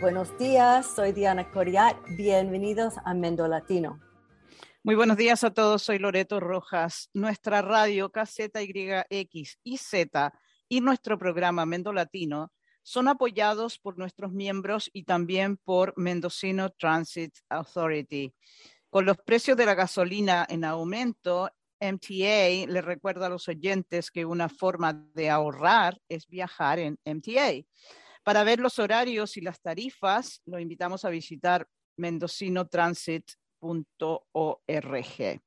buenos días. Soy Diana Coriat. Bienvenidos a Mendo Latino. Muy buenos días a todos. Soy Loreto Rojas. Nuestra radio KZYX y Z y nuestro programa Mendo Latino son apoyados por nuestros miembros y también por Mendocino Transit Authority. Con los precios de la gasolina en aumento, MTA le recuerda a los oyentes que una forma de ahorrar es viajar en MTA. Para ver los horarios y las tarifas, lo invitamos a visitar mendocinotransit.org.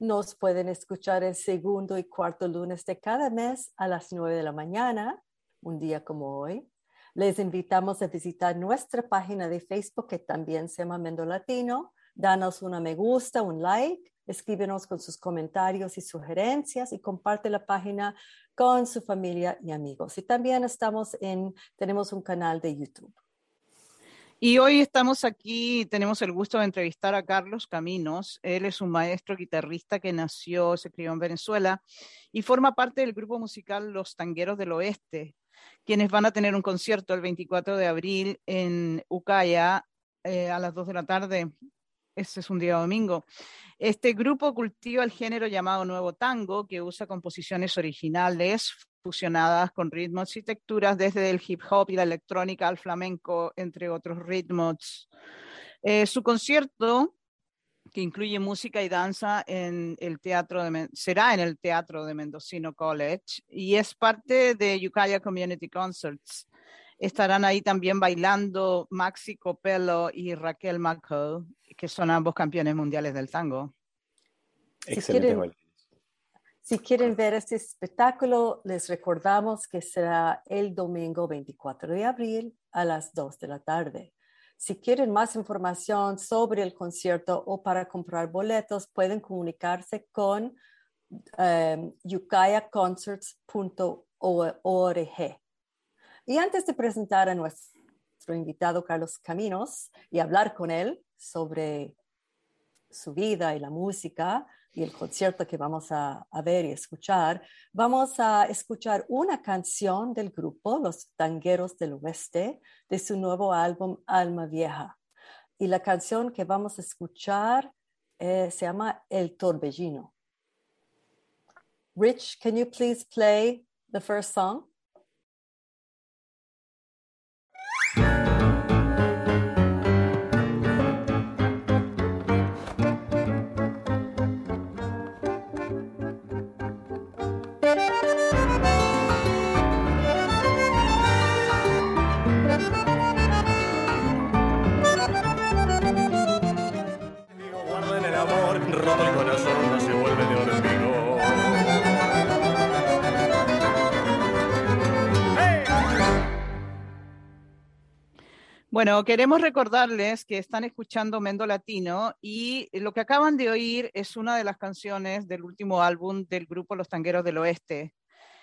Nos pueden escuchar el segundo y cuarto lunes de cada mes a las 9 de la mañana, un día como hoy. Les invitamos a visitar nuestra página de Facebook que también se llama Mendo Latino. Danos una me gusta, un like escríbenos con sus comentarios y sugerencias y comparte la página con su familia y amigos. Y también estamos en, tenemos un canal de YouTube. Y hoy estamos aquí, tenemos el gusto de entrevistar a Carlos Caminos. Él es un maestro guitarrista que nació, se crió en Venezuela y forma parte del grupo musical Los Tangueros del Oeste, quienes van a tener un concierto el 24 de abril en Ucaya eh, a las 2 de la tarde. Ese es un día domingo. Este grupo cultiva el género llamado Nuevo Tango, que usa composiciones originales fusionadas con ritmos y texturas desde el hip hop y la electrónica al flamenco, entre otros ritmos. Eh, su concierto, que incluye música y danza en el teatro será en el Teatro de Mendocino College y es parte de Ucaya Community Concerts. Estarán ahí también bailando Maxi Copello y Raquel McCall, que son ambos campeones mundiales del tango. Si quieren, si quieren ver este espectáculo, les recordamos que será el domingo 24 de abril a las 2 de la tarde. Si quieren más información sobre el concierto o para comprar boletos, pueden comunicarse con um, yucayaconcerts.org. Y antes de presentar a nuestro invitado Carlos Caminos y hablar con él sobre su vida y la música y el concierto que vamos a, ver y escuchar, vamos a escuchar una canción del grupo Los Tangueros del Oeste de su nuevo álbum Alma Vieja. Y la canción que vamos a escuchar eh, se llama El Torbellino. Rich, can you please play the first song? Bueno, queremos recordarles que están escuchando Mendo Latino y lo que acaban de oír es una de las canciones del último álbum del grupo Los Tangueros del Oeste.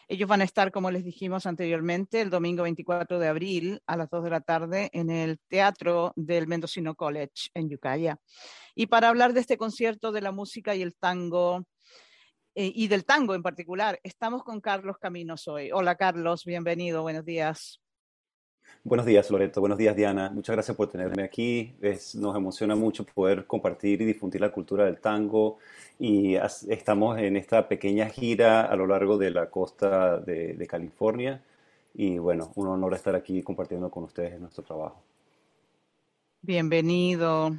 Ellos van a estar, como les dijimos anteriormente, el domingo 24 de abril a las 2 de la tarde en el Teatro del Mendocino College en Yucaya. Y para hablar de este concierto de la música y el tango, eh, y del tango en particular, estamos con Carlos Caminos hoy. Hola Carlos, bienvenido, buenos días. Buenos días, Loreto. Buenos días, Diana. Muchas gracias por tenerme aquí. nos emociona mucho poder compartir y difundir la cultura del tango. Y estamos en esta pequeña gira a lo largo de la costa de, de California. Y bueno, un honor estar aquí compartiendo con ustedes nuestro trabajo. Bienvenido.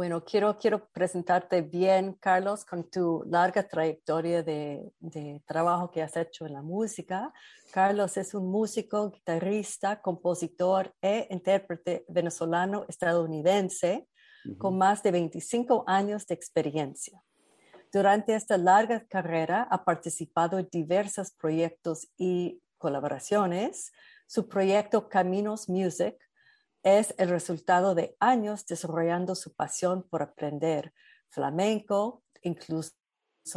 Bueno, quiero, quiero presentarte bien, Carlos, con tu larga trayectoria de, de, trabajo que has hecho en la música. Carlos es un músico, guitarrista, compositor e intérprete venezolano estadounidense con más de 25 años de experiencia. Durante esta larga carrera ha participado en diversos proyectos y colaboraciones. Su proyecto Caminos Music es el resultado de años desarrollando su pasión por aprender flamenco, incluso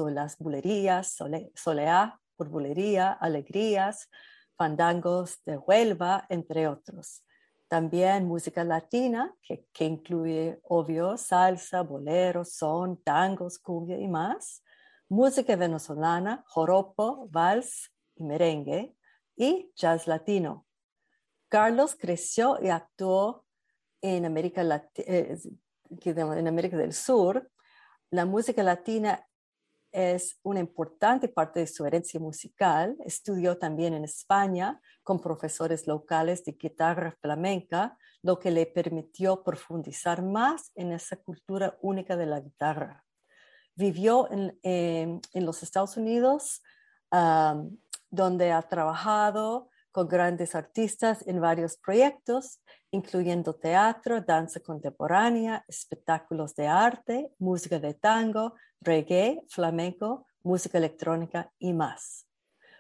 las bulerías, soleá por bulería, alegrías, fandangos de Huelva, entre otros. También música latina, que, que incluye, obvio, salsa, bolero, son, tangos, cumbia y más. Música venezolana, joropo, vals y merengue. Y jazz latino, Carlos creció y actuó en América, eh, en América del Sur. La música latina es una importante parte de su herencia musical. Estudió también en España con profesores locales de guitarra flamenca, lo que le permitió profundizar más en esa cultura única de la guitarra. Vivió en, los Estados Unidos, donde ha trabajado con grandes artistas en varios proyectos, incluyendo teatro, danza contemporánea, espectáculos de arte, música de tango, reggae, flamenco, música electrónica y más.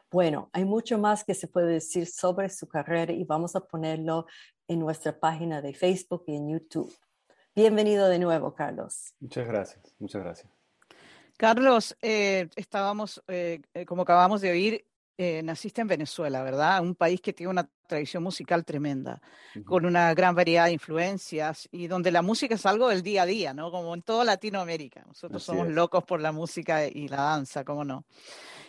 Bueno, hay mucho más que se puede decir sobre su carrera y vamos a ponerlo en nuestra página de Facebook y en YouTube. Bienvenido de nuevo, Carlos. Muchas gracias, muchas gracias. Carlos, eh, estábamos, eh, eh, como acabamos de oír, eh, naciste en Venezuela, ¿verdad? Un país que tiene una tradición musical tremenda, con una gran variedad de influencias y donde la música es algo del día a día, ¿no? Como en toda Latinoamérica. Nosotros somos locos por la música y la danza, ¿cómo no?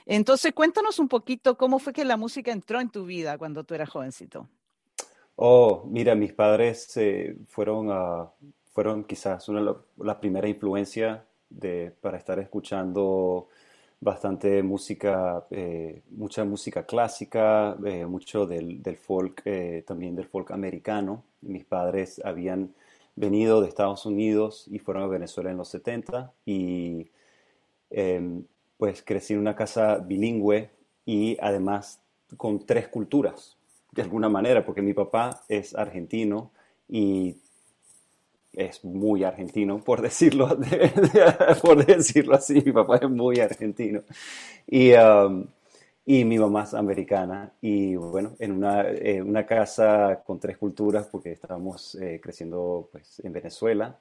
Entonces, cuéntanos un poquito cómo fue que la música entró en tu vida cuando tú eras jovencito. Oh, mira, mis padres eh, fueron, fueron quizás una de las primeras influencias de, para estar escuchando bastante música, eh, mucha música clásica, eh, mucho del, folk, eh, también del folk americano. Mis padres habían venido de Estados Unidos y fueron a Venezuela en los 70 y em, pues crecí en una casa bilingüe y además con tres culturas, de alguna manera, porque mi papá es argentino y es muy argentino, por decirlo, por decirlo así. Mi papá es muy argentino. Y, um, y mi mamá es americana. Y bueno, en una, una casa con tres culturas, porque estábamos eh, creciendo pues, en Venezuela.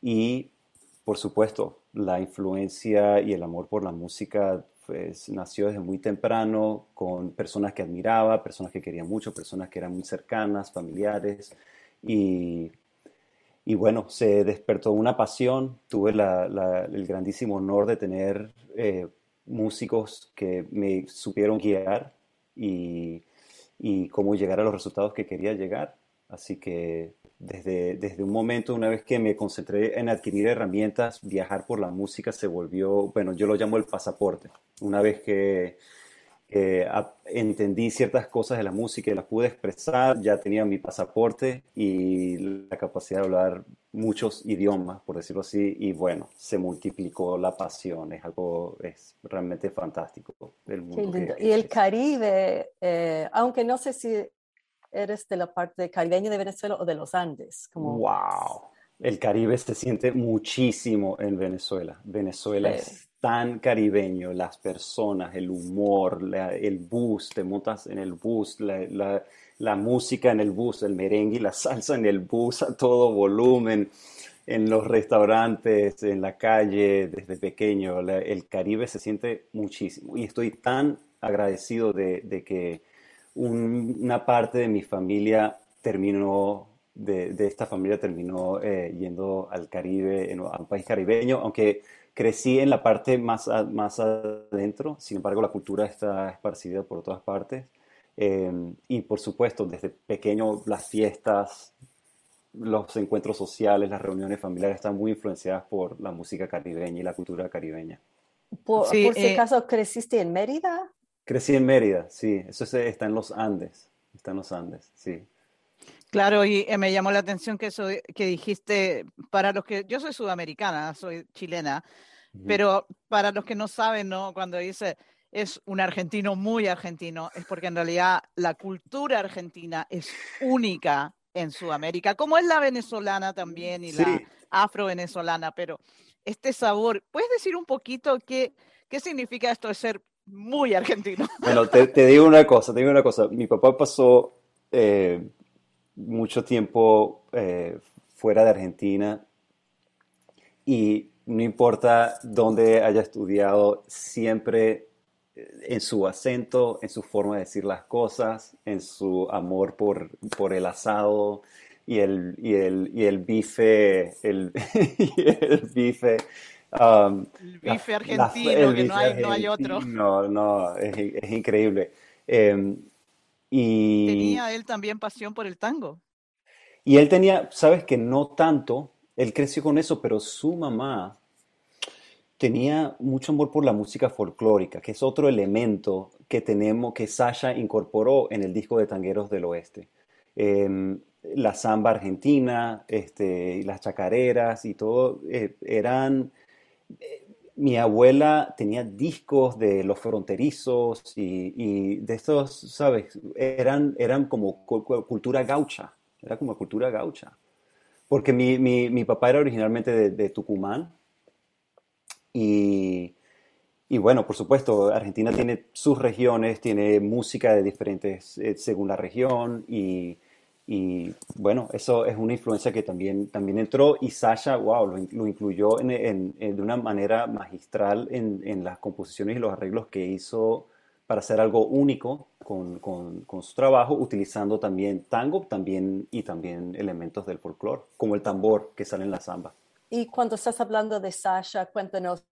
Y por supuesto, la influencia y el amor por la música pues, nació desde muy temprano, con personas que admiraba, personas que quería mucho, personas que eran muy cercanas, familiares. Y y bueno, se despertó una pasión. Tuve el grandísimo honor de tener eh, músicos que me supieron guiar y, y, cómo llegar a los resultados que quería llegar. Así que desde, desde un momento, una vez que me concentré en adquirir herramientas, viajar por la música se volvió, bueno, yo lo llamo el pasaporte. Una vez que eh, entendí ciertas cosas de la música y las pude expresar, ya tenía mi pasaporte y la capacidad de hablar muchos idiomas, por decirlo así, y bueno, se multiplicó la pasión, es algo, es realmente fantástico. y el Caribe, eh, aunque no sé si eres de la parte caribeña de Venezuela o de los Andes. Como... ¡Wow! El Caribe se siente muchísimo en Venezuela. Venezuela es tan caribeño, las personas, el humor, el bus, te montas en el bus, la, música en el bus, el merengue y la salsa en el bus a todo volumen, en los restaurantes, en la calle, desde pequeño. el Caribe se siente muchísimo y estoy tan agradecido de, que una parte de mi familia terminó de, esta familia terminó eh, yendo al Caribe, a un país caribeño, aunque crecí en la parte más, más adentro, sin embargo la cultura está esparcida por todas partes. Em, y por supuesto, desde pequeño las fiestas, los encuentros sociales, las reuniones familiares están muy influenciadas por la música caribeña y la cultura caribeña. ¿Por, si eh, acaso creciste en Mérida? Crecí en Mérida, sí. Eso está en los Andes. Está en los Andes, sí. Claro, y eh, me llamó la atención que eso que dijiste, para los que, yo soy sudamericana, soy chilena, pero para los que no saben, ¿no? Cuando dice es un argentino muy argentino, es porque en realidad la cultura argentina es única en Sudamérica, como es la venezolana también y la afro-venezolana, pero este sabor, ¿puedes decir un poquito qué, qué significa esto de ser muy argentino? Bueno, te, digo una cosa, te digo una cosa, mi papá pasó... Eh, mucho tiempo eh, fuera de Argentina y no importa dónde haya estudiado, siempre eh, en su acento, en su forma de decir las cosas, en su amor por, por el asado y el, y el, y el bife, el, el bife. Um, el bife argentino, que no, hay, no hay otro. No, no, es, es increíble. Em, Y, ¿Tenía él también pasión por el tango? Y él tenía, sabes que no tanto, él creció con eso, pero su mamá tenía mucho amor por la música folclórica, que es otro elemento que tenemos, que Sasha incorporó en el disco de Tangueros del Oeste. Em, la samba argentina, este, las chacareras y todo, eh, eran... Eh, mi abuela tenía discos de los fronterizos y, de estos, ¿sabes? Eran, eran como cultura gaucha, era como cultura gaucha. Porque mi, mi, papá era originalmente de Tucumán, y, y, bueno, por supuesto, Argentina tiene sus regiones, tiene música de diferentes eh, según la región y, y, bueno, eso es una influencia que también, también entró y Sasha, wow, lo, lo incluyó en, en, de una manera magistral en, en, las composiciones y los arreglos que hizo para hacer algo único con, con, con, su trabajo, utilizando también tango también, y también elementos del folclore, como el tambor que sale en la samba. Y cuando estás hablando de Sasha, cuéntanos,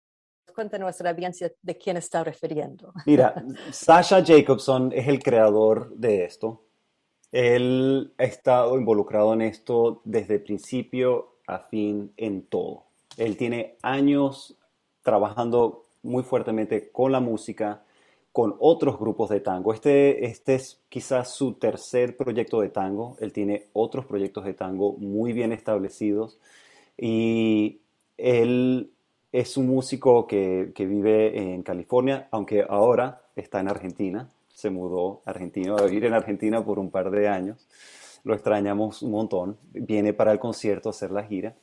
cuéntanos nuestra audiencia de quién está refiriendo. Mira, Sasha Jacobson es el creador de esto. Él ha estado involucrado en esto desde principio a fin en todo. Él tiene años trabajando muy fuertemente con la música, con otros grupos de tango. Este, este es quizás su tercer proyecto de tango. Él tiene otros proyectos de tango muy bien establecidos. Y él es un músico que, vive en California, aunque ahora está en Argentina. Se mudó a Argentina, a vivir en Argentina por un par de años. Lo extrañamos un montón. Viene para el concierto a hacer la gira.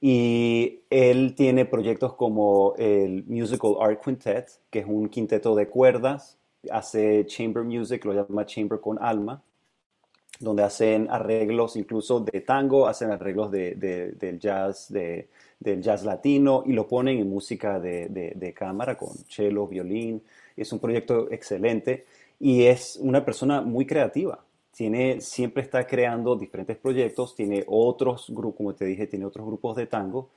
Y él tiene proyectos como el Musical Art Quintet, que es un quinteto de cuerdas. Hace chamber music, lo llama chamber con alma donde hacen arreglos incluso de tango, hacen arreglos de, del jazz, de, del jazz latino y lo ponen en música de, cámara con cello, violín. Es un proyecto excelente y es una persona muy creativa. Tiene, siempre está creando diferentes proyectos, tiene otros grupos, como te dije, tiene otros grupos de tango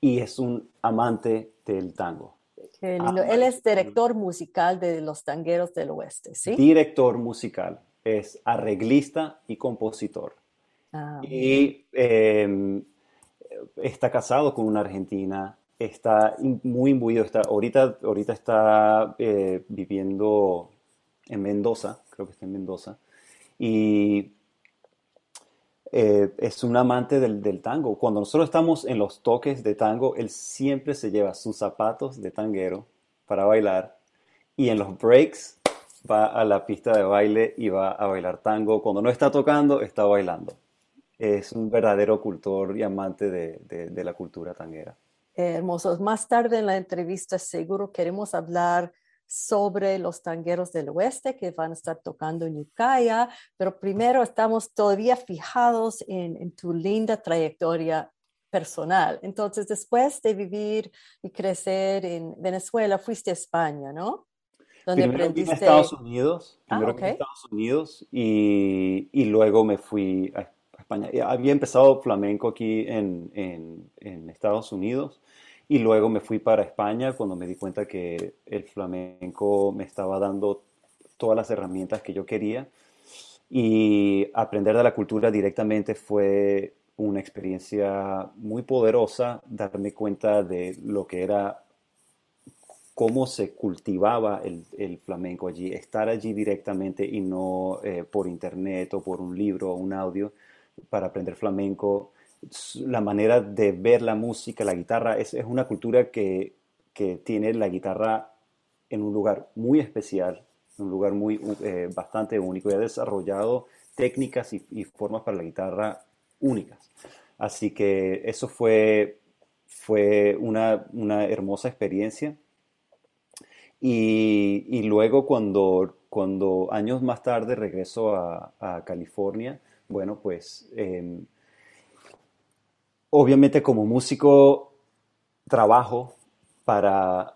y es un amante del tango. Él es director musical de los tangueros del oeste, ¿sí? Director musical es arreglista y compositor. Ah, y em, está casado con una argentina, está muy imbuido, está, ahorita, ahorita está eh, viviendo en Mendoza, creo que está en Mendoza, y eh, es un amante del, del, tango. Cuando nosotros estamos en los toques de tango, él siempre se lleva sus zapatos de tanguero para bailar y en los breaks va a la pista de baile y va a bailar tango. Cuando no está tocando, está bailando. Es un verdadero cultor y amante de, la cultura tanguera. hermosos. Más tarde en la entrevista seguro queremos hablar sobre los tangueros del oeste que van a estar tocando en Ucaya, pero primero estamos todavía fijados en, en tu linda trayectoria personal. Entonces, después de vivir y crecer en Venezuela, fuiste a España, ¿no? donde primero aprendiste... en Estados Unidos, ah, primero en Estados Unidos y, y, luego me fui a España. Había empezado flamenco aquí en, en, en, Estados Unidos y luego me fui para España cuando me di cuenta que el flamenco me estaba dando todas las herramientas que yo quería y aprender de la cultura directamente fue una experiencia muy poderosa, darme cuenta de lo que era cómo se cultivaba el, flamenco allí, estar allí directamente y no eh, por internet o por un libro o un audio para aprender flamenco. La manera de ver la música, la guitarra, es, una cultura que, tiene la guitarra en un lugar muy especial, un lugar muy eh, bastante único y ha desarrollado técnicas y, formas para la guitarra únicas. Así que eso fue, fue una, una hermosa experiencia y, luego cuando, cuando años más tarde regreso a, California, bueno, pues em, obviamente como músico trabajo para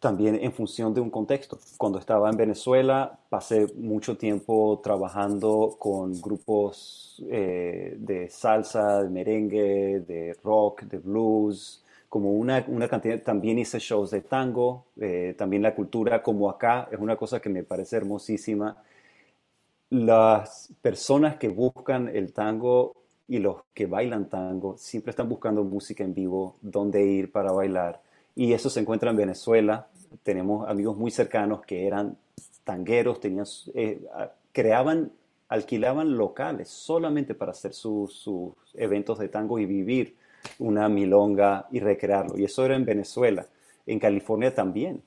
también en función de un contexto. Cuando estaba en Venezuela pasé mucho tiempo trabajando con grupos eh, de salsa, de merengue, de rock, de blues, como una, una cantidad, también hice shows de tango, eh, también la cultura como acá, es una cosa que me parece hermosísima. las personas que buscan el tango y los que bailan tango siempre están buscando música en vivo, dónde ir para bailar. Y eso se encuentra en Venezuela. Tenemos amigos muy cercanos que eran tangueros, tenían, eh, creaban, alquilaban locales solamente para hacer sus eventos de tango y vivir una milonga y recrearlo. Y eso era en Venezuela. En California también.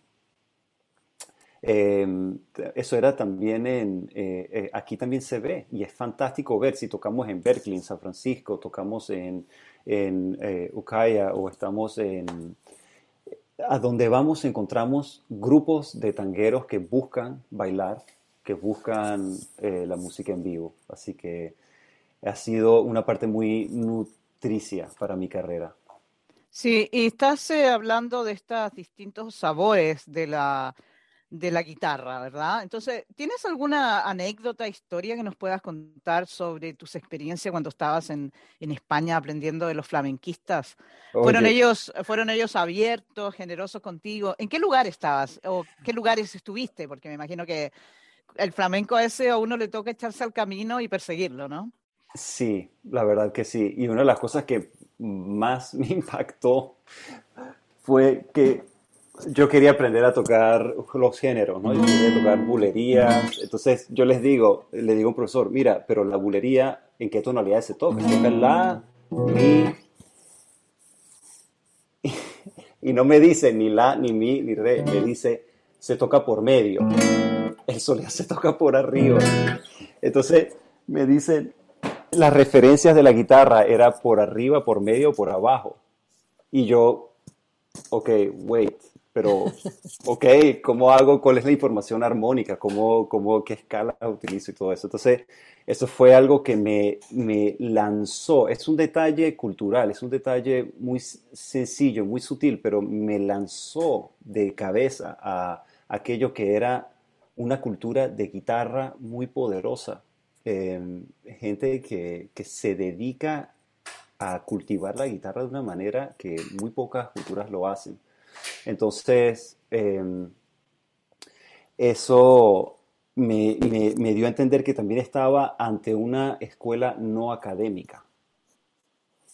Em, eso era también en, eh, eh, aquí también se ve y es fantástico ver si tocamos en Berkeley, en San Francisco, tocamos en, en eh, Ucaya o estamos en... A donde vamos encontramos grupos de tangueros que buscan bailar, que buscan la música en vivo. Así que ha sido una parte muy nutricia para mi carrera. Sí, y estás hablando de estos distintos sabores de la, de la guitarra, ¿verdad? Entonces, ¿tienes alguna anécdota, historia que nos puedas contar sobre tus experiencias cuando estabas en, España aprendiendo de los flamenquistas? ¿Fueron ellos, ¿Fueron ellos abiertos, generosos contigo? ¿En qué lugar estabas o qué lugares estuviste? Porque me imagino que el flamenco ese a uno le toca echarse al camino y perseguirlo, ¿no? Sí, la verdad que sí. Y una de las cosas que más me impactó fue que yo quería aprender a tocar los géneros, ¿no? Yo quería tocar bulerías. Entonces yo les digo, le digo a un profesor, mira, pero la bulería, ¿en qué tonalidad se toca? Se toca la, mi. Y no me dice ni la, ni mi, ni re. Me dice, se toca por medio. El solea se toca por arriba. Entonces me dicen, las referencias de la guitarra era por arriba, por medio, por abajo. Y yo, ok, wait pero, ok, ¿cómo hago? ¿Cuál es la información armónica? ¿Cómo, cómo, ¿Qué escala utilizo y todo eso? Entonces, eso fue algo que me, me lanzó. Es un detalle cultural, es un detalle muy sencillo, muy sutil, pero me lanzó de cabeza a aquello que era una cultura de guitarra muy poderosa. Em, gente que, que se dedica a cultivar la guitarra de una manera que muy pocas culturas lo hacen. Entonces, em, eso me, dio a entender que también estaba ante una escuela no académica.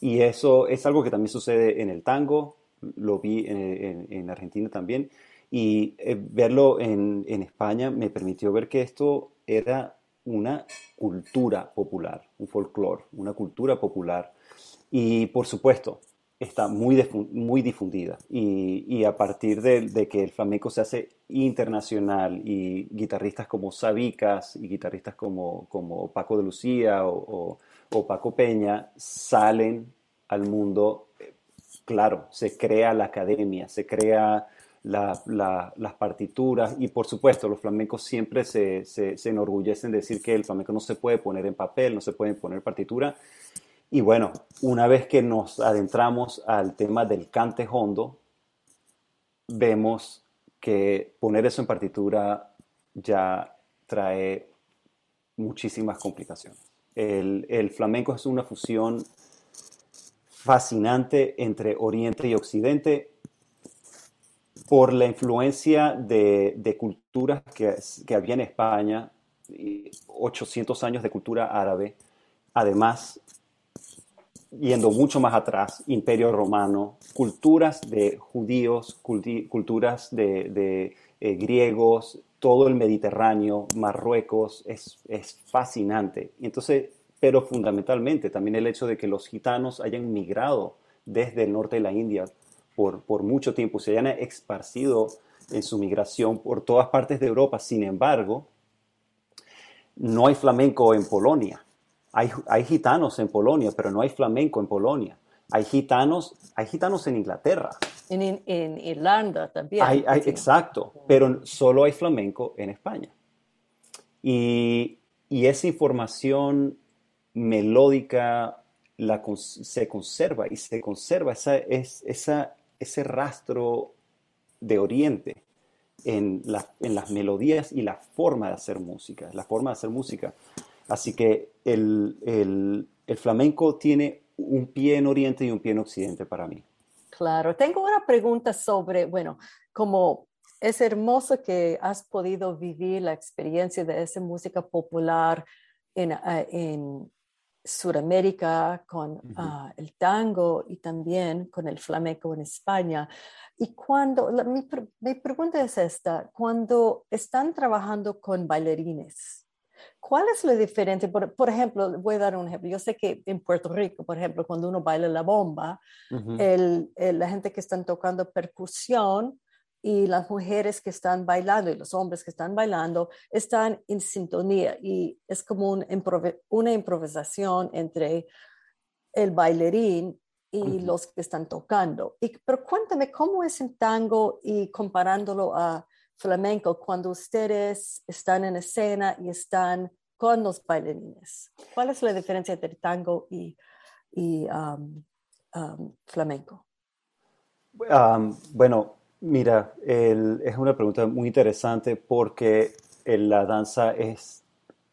Y eso es algo que también sucede en el tango, lo vi en, Argentina también, y eh, verlo en, en, España me permitió ver que esto era una cultura popular, un folclore, una cultura popular. Y por supuesto, está muy, muy difundida. Y, a partir de, que el flamenco se hace internacional y guitarristas como Sabicas y guitarristas como, como Paco de Lucía o, Paco Peña salen al mundo, claro, se crea la academia, se crea las partituras y por supuesto los flamencos siempre se, se, se enorgullecen de decir que el flamenco no se puede poner en papel, no se puede poner partitura, y bueno, una vez que nos adentramos al tema del cante hondo, vemos que poner eso en partitura ya trae muchísimas complicaciones. El, flamenco es una fusión fascinante entre Oriente y Occidente por la influencia de, culturas que, que, había en España, 800 años de cultura árabe, además yendo mucho más atrás, Imperio Romano, culturas de judíos, culturas de, eh, griegos, todo el Mediterráneo, Marruecos, es, fascinante. entonces, pero fundamentalmente también el hecho de que los gitanos hayan migrado desde el norte de la India por, por mucho tiempo, se hayan esparcido en su migración por todas partes de Europa. Sin embargo, no hay flamenco en Polonia hay, gitanos en Polonia, pero no hay flamenco en Polonia. Hay gitanos, hay gitanos en Inglaterra. En, Irlanda también. Hay, Exacto, pero solo hay flamenco en España. Y, esa información melódica la, se conserva y se conserva esa, es, esa, ese rastro de Oriente en, en las melodías y la forma de hacer música, la forma de hacer música. Así que el, flamenco tiene un pie en Oriente y un pie en Occidente para mí. Claro, tengo una pregunta sobre, bueno, como es hermoso que has podido vivir la experiencia de esa música popular en, uh, en Sudamérica con uh -huh. uh, el tango y también con el flamenco en España. Y cuando, la, mi, mi, pregunta es esta, cuando están trabajando con bailarines, ¿cuál es la diferencia? Por, por, ejemplo, voy a dar un ejemplo. Yo sé que en Puerto Rico, por ejemplo, cuando uno baila la bomba, uh -huh. el, el, la gente que están tocando percusión y las mujeres que están bailando y los hombres que están bailando están en sintonía y es como un una improvisación entre el bailarín y uh -huh. los que están tocando. Y, pero cuéntame, ¿cómo es en tango y comparándolo a flamenco cuando ustedes están en escena y están con los bailarines? ¿Cuál es la diferencia entre tango y, y um, um, flamenco? Um, bueno, Mira, es una pregunta muy interesante porque la danza es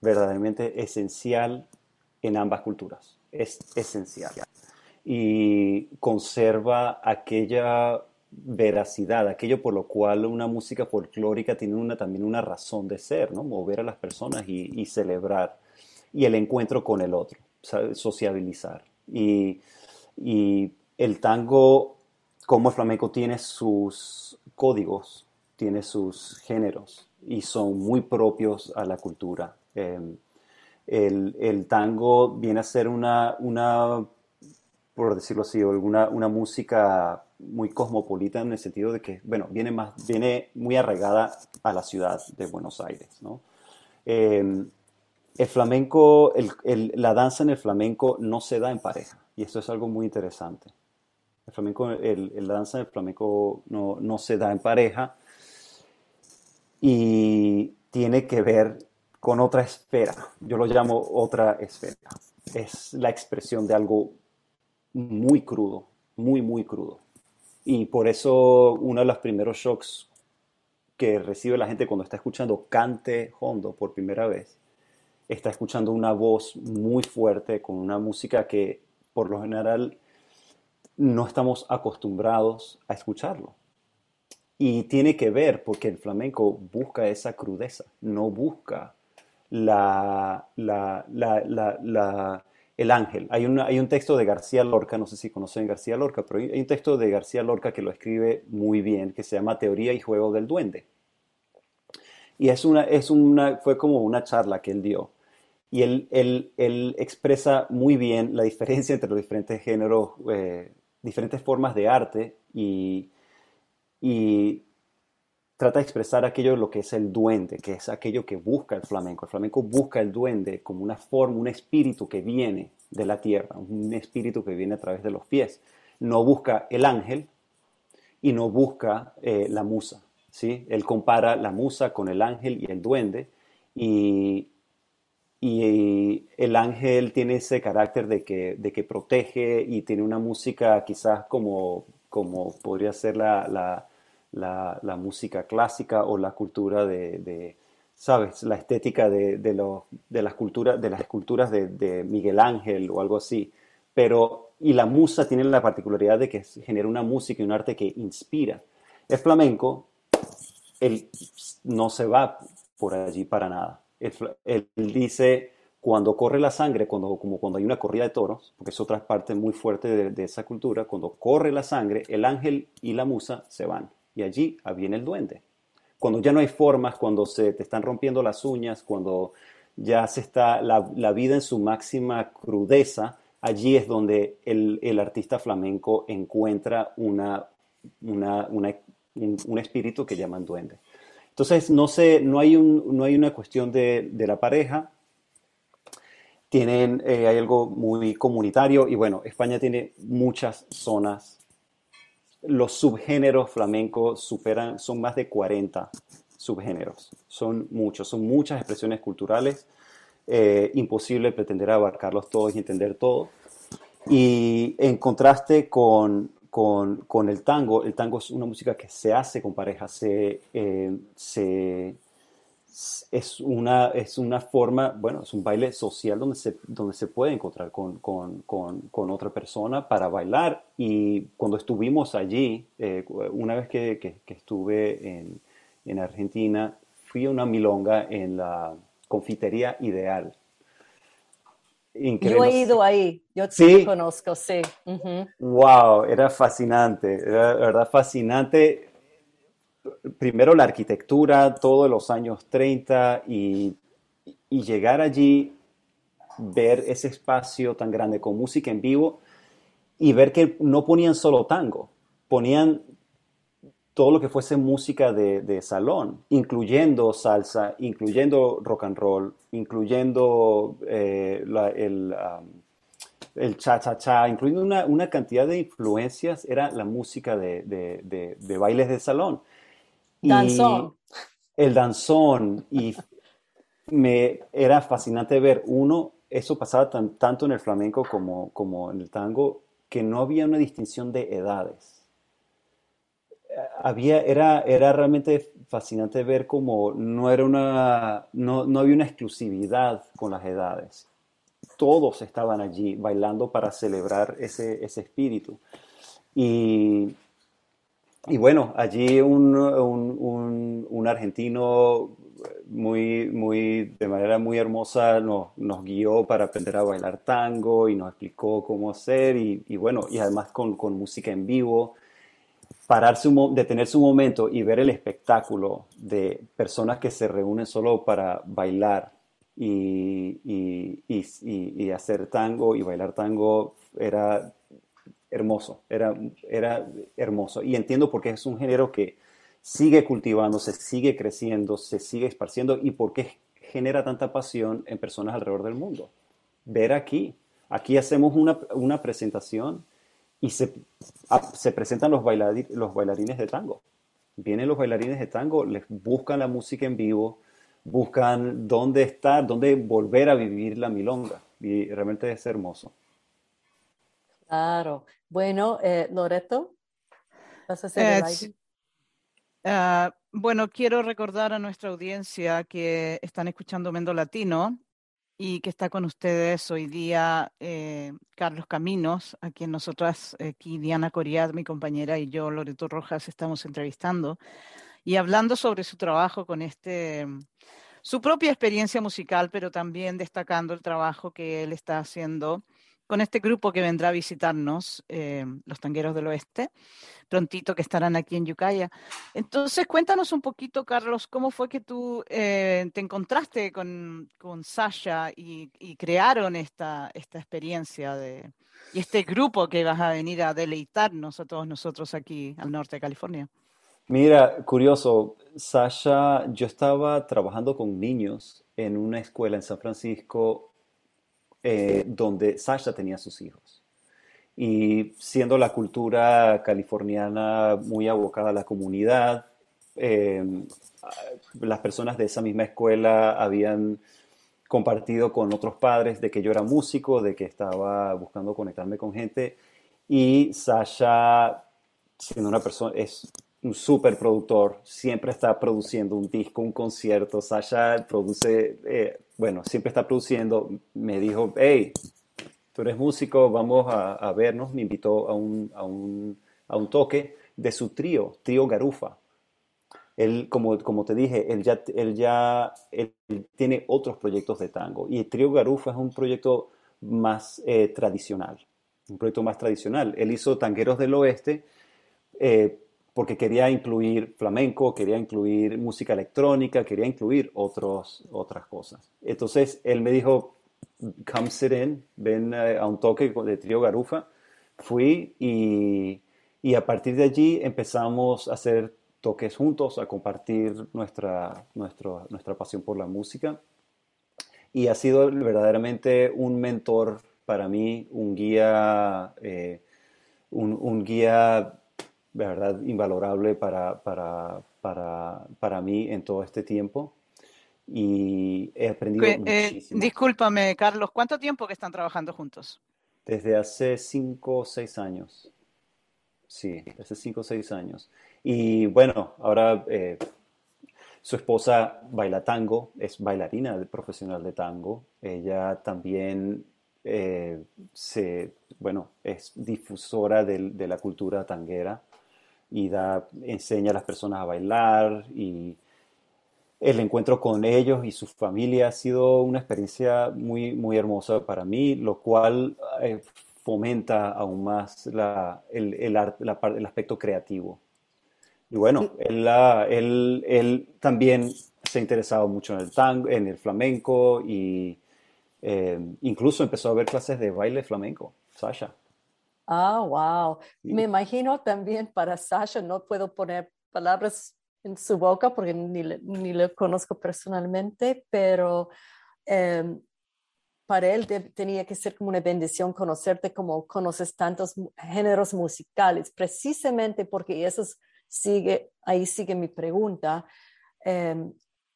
verdaderamente esencial en ambas culturas. Es esencial. Y conserva aquella veracidad, aquello por lo cual una música folclórica tiene una, también una razón de ser, ¿no? Mover a las personas y, celebrar. Y el encuentro con el otro, sociabilizar. Y, y el tango como el flamenco tiene sus códigos, tiene sus géneros y son muy propios a la cultura. Eh, el, el, tango viene a ser una, una por decirlo así, una, una, música muy cosmopolita en el sentido de que, bueno, viene, más, viene muy arraigada a la ciudad de Buenos Aires. ¿no? Eh, el flamenco, el, el, la danza en el flamenco no se da en pareja y esto es algo muy interesante. El flamenco, el, el danza del flamenco no, no, se da en pareja y tiene que ver con otra esfera. Yo lo llamo otra esfera. Es la expresión de algo muy crudo, muy, muy crudo. Y por eso uno de los primeros shocks que recibe la gente cuando está escuchando cante hondo por primera vez, está escuchando una voz muy fuerte con una música que por lo general no estamos acostumbrados a escucharlo. Y tiene que ver porque el flamenco busca esa crudeza, no busca la, la, la, el ángel. Hay, una, hay un texto de García Lorca, no sé si conocen García Lorca, pero hay un texto de García Lorca que lo escribe muy bien, que se llama Teoría y Juego del Duende. Y es una, es una, fue como una charla que él dio. Y él, él, él expresa muy bien la diferencia entre los diferentes géneros eh, diferentes formas de arte y, y trata de expresar aquello lo que es el duende, que es aquello que busca el flamenco. El flamenco busca el duende como una forma, un espíritu que viene de la tierra, un espíritu que viene a través de los pies. No busca el ángel y no busca eh, la musa. ¿sí? Él compara la musa con el ángel y el duende y, y el ángel tiene ese carácter de que, de que protege y tiene una música quizás como, como podría ser la, la, música clásica o la cultura de, ¿sabes? La estética de, de, lo, de, las, culturas, de las esculturas de, Miguel Ángel o algo así. Pero, y la musa tiene la particularidad de que genera una música y un arte que inspira. El flamenco, él no se va por allí para nada él, dice, cuando corre la sangre, cuando, como cuando hay una corrida de toros, porque es otra parte muy fuerte de, esa cultura, cuando corre la sangre, el ángel y la musa se van. Y allí viene el duende. Cuando ya no hay formas, cuando se te están rompiendo las uñas, cuando ya se está la, vida en su máxima crudeza, allí es donde el, artista flamenco encuentra una, un, espíritu que llaman duende. Entonces, no, sé, no, hay, no hay una cuestión de, de la pareja, tienen, eh, hay algo muy comunitario y bueno, España tiene muchas zonas. Los subgéneros flamencos superan, son más de 40 subgéneros, son muchos, son muchas expresiones culturales, eh, imposible pretender abarcarlos todos y entender todo. Y en contraste con, con, con, el tango, el tango es una música que se hace con pareja, se, eh, se, es, una, es una forma, bueno, es un baile social donde se, donde se puede encontrar con, con, con otra persona para bailar. Y cuando estuvimos allí, eh, una vez que, que, que, estuve en, en Argentina, fui a una milonga en la confitería Ideal. Yo he ido ahí, yo ¿Sí? conozco, sí. Wow, era fascinante, era verdad fascinante. Primero la arquitectura, todos los años 30 y, y llegar allí, ver ese espacio tan grande con música en vivo y ver que no ponían solo tango, ponían todo lo que fuese música de, salón, incluyendo salsa, incluyendo rock and roll, incluyendo eh, el, el cha-cha-cha, incluyendo una, cantidad de influencias, era la música de, bailes de salón. Danzón. El danzón. Y me era fascinante ver, uno, eso pasaba tanto en el flamenco como, como en el tango, que no había una distinción de edades había, era, era realmente fascinante ver cómo no, era una, no, no, había una exclusividad con las edades. Todos estaban allí bailando para celebrar ese, ese espíritu. Y, y, bueno, allí un, un, un, argentino muy, muy, de manera muy hermosa nos, nos, guió para aprender a bailar tango y nos explicó cómo hacer y, y bueno, y además con, con música en vivo. Pararse detenerse un momento y ver el espectáculo de personas que se reúnen solo para bailar y, y, hacer tango y bailar tango era hermoso, era, era hermoso. Y entiendo por qué es un género que sigue cultivándose, sigue creciendo, se sigue esparciendo y por qué genera tanta pasión en personas alrededor del mundo. Ver aquí, aquí hacemos una, una presentación y se, ah, se presentan los, los bailarines de tango. Vienen los bailarines de tango, les buscan la música en vivo, buscan dónde estar, dónde volver a vivir la milonga. Y realmente es hermoso. Claro. Bueno, eh, Loreto, ¿vas a hacer el ah, bueno, quiero recordar a nuestra audiencia que están escuchando Mendo Latino y que está con ustedes hoy día eh, Carlos Caminos, a quien nosotras, aquí Diana Coriad, mi compañera, y yo, Loreto Rojas, estamos entrevistando y hablando sobre su trabajo con este, su propia experiencia musical, pero también destacando el trabajo que él está haciendo con este grupo que vendrá a visitarnos, eh, los Tangueros del Oeste, prontito que estarán aquí en Yucaya. Entonces, cuéntanos un poquito, Carlos, cómo fue que tú eh, te encontraste con, con Sasha y, crearon esta, esta experiencia de, y este grupo que vas a venir a deleitarnos a todos nosotros aquí al norte de California. Mira, curioso, Sasha, yo estaba trabajando con niños en una escuela en San Francisco eh, donde Sasha tenía sus hijos. Y siendo la cultura californiana muy abocada a la comunidad, em, las personas de esa misma escuela habían compartido con otros padres de que yo era músico, de que estaba buscando conectarme con gente. Y Sasha, siendo una persona, es un super productor, siempre está produciendo un disco, un concierto. Sasha produce eh, bueno, siempre está produciendo, me dijo, hey, tú eres músico, vamos a, vernos, me invitó a un, a, un, a un, toque de su trío, trío Garufa. Él, como, como te dije, él ya, él ya él tiene otros proyectos de tango y el trío Garufa es un proyecto más eh, tradicional, un proyecto más tradicional. Él hizo Tangueros del Oeste, eh, porque quería incluir flamenco, quería incluir música electrónica, quería incluir otros, otras cosas. Entonces él me dijo, come sit in, ven eh, a un toque de trío Garufa. Fui y, y, a partir de allí empezamos a hacer toques juntos, a compartir nuestra, nuestra, nuestra pasión por la música. Y ha sido verdaderamente un mentor para mí, un guía, eh, un, un guía verdad invalorable para, para, para, para mí en todo este tiempo y he aprendido eh, muchísimo. discúlpame, Carlos, ¿cuánto tiempo que están trabajando juntos? Desde hace cinco o seis años. Sí, hace cinco o seis años. Y bueno, ahora eh, su esposa baila tango, es bailarina profesional de tango. Ella también eh, se, bueno, es difusora de, de la cultura tanguera y da, enseña a las personas a bailar y el encuentro con ellos y su familia ha sido una experiencia muy, muy hermosa para mí, lo cual eh, fomenta aún más la, el, el, el, aspecto creativo. Y bueno, él, él, él, también se ha interesado mucho en el tango, en el flamenco y eh, incluso empezó a ver clases de baile flamenco, Sasha. Ah, wow. Me imagino también para Sasha, no puedo poner palabras en su boca porque ni le, ni le conozco personalmente, pero em, para él tenía que ser como una bendición conocerte como conoces tantos géneros musicales, precisamente porque eso sigue, ahí sigue mi pregunta. Em,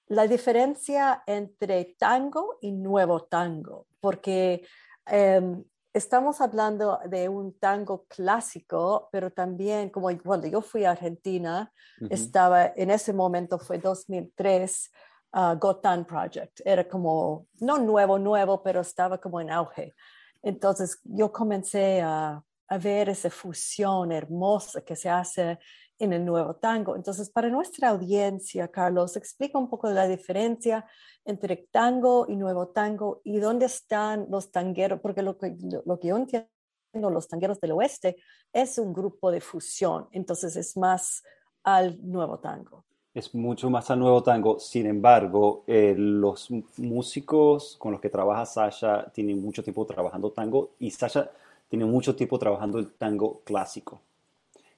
la diferencia entre tango y nuevo tango, porque em, estamos hablando de un tango clásico, pero también como cuando yo fui a Argentina, estaba, en ese momento fue 2003, uh, Gotan Project. Era como, no nuevo, nuevo, pero estaba como en auge. Entonces yo comencé a, a ver esa fusión hermosa que se hace en el nuevo tango. Entonces, para nuestra audiencia, Carlos, explica un poco la diferencia entre tango y nuevo tango y dónde están los tangueros, porque lo que, lo que yo entiendo, los tangueros del oeste es un grupo de fusión, entonces es más al nuevo tango. Es mucho más al nuevo tango, sin embargo, eh, los músicos con los que trabaja Sasha tienen mucho tiempo trabajando tango y Sasha tiene mucho tiempo trabajando el tango clásico.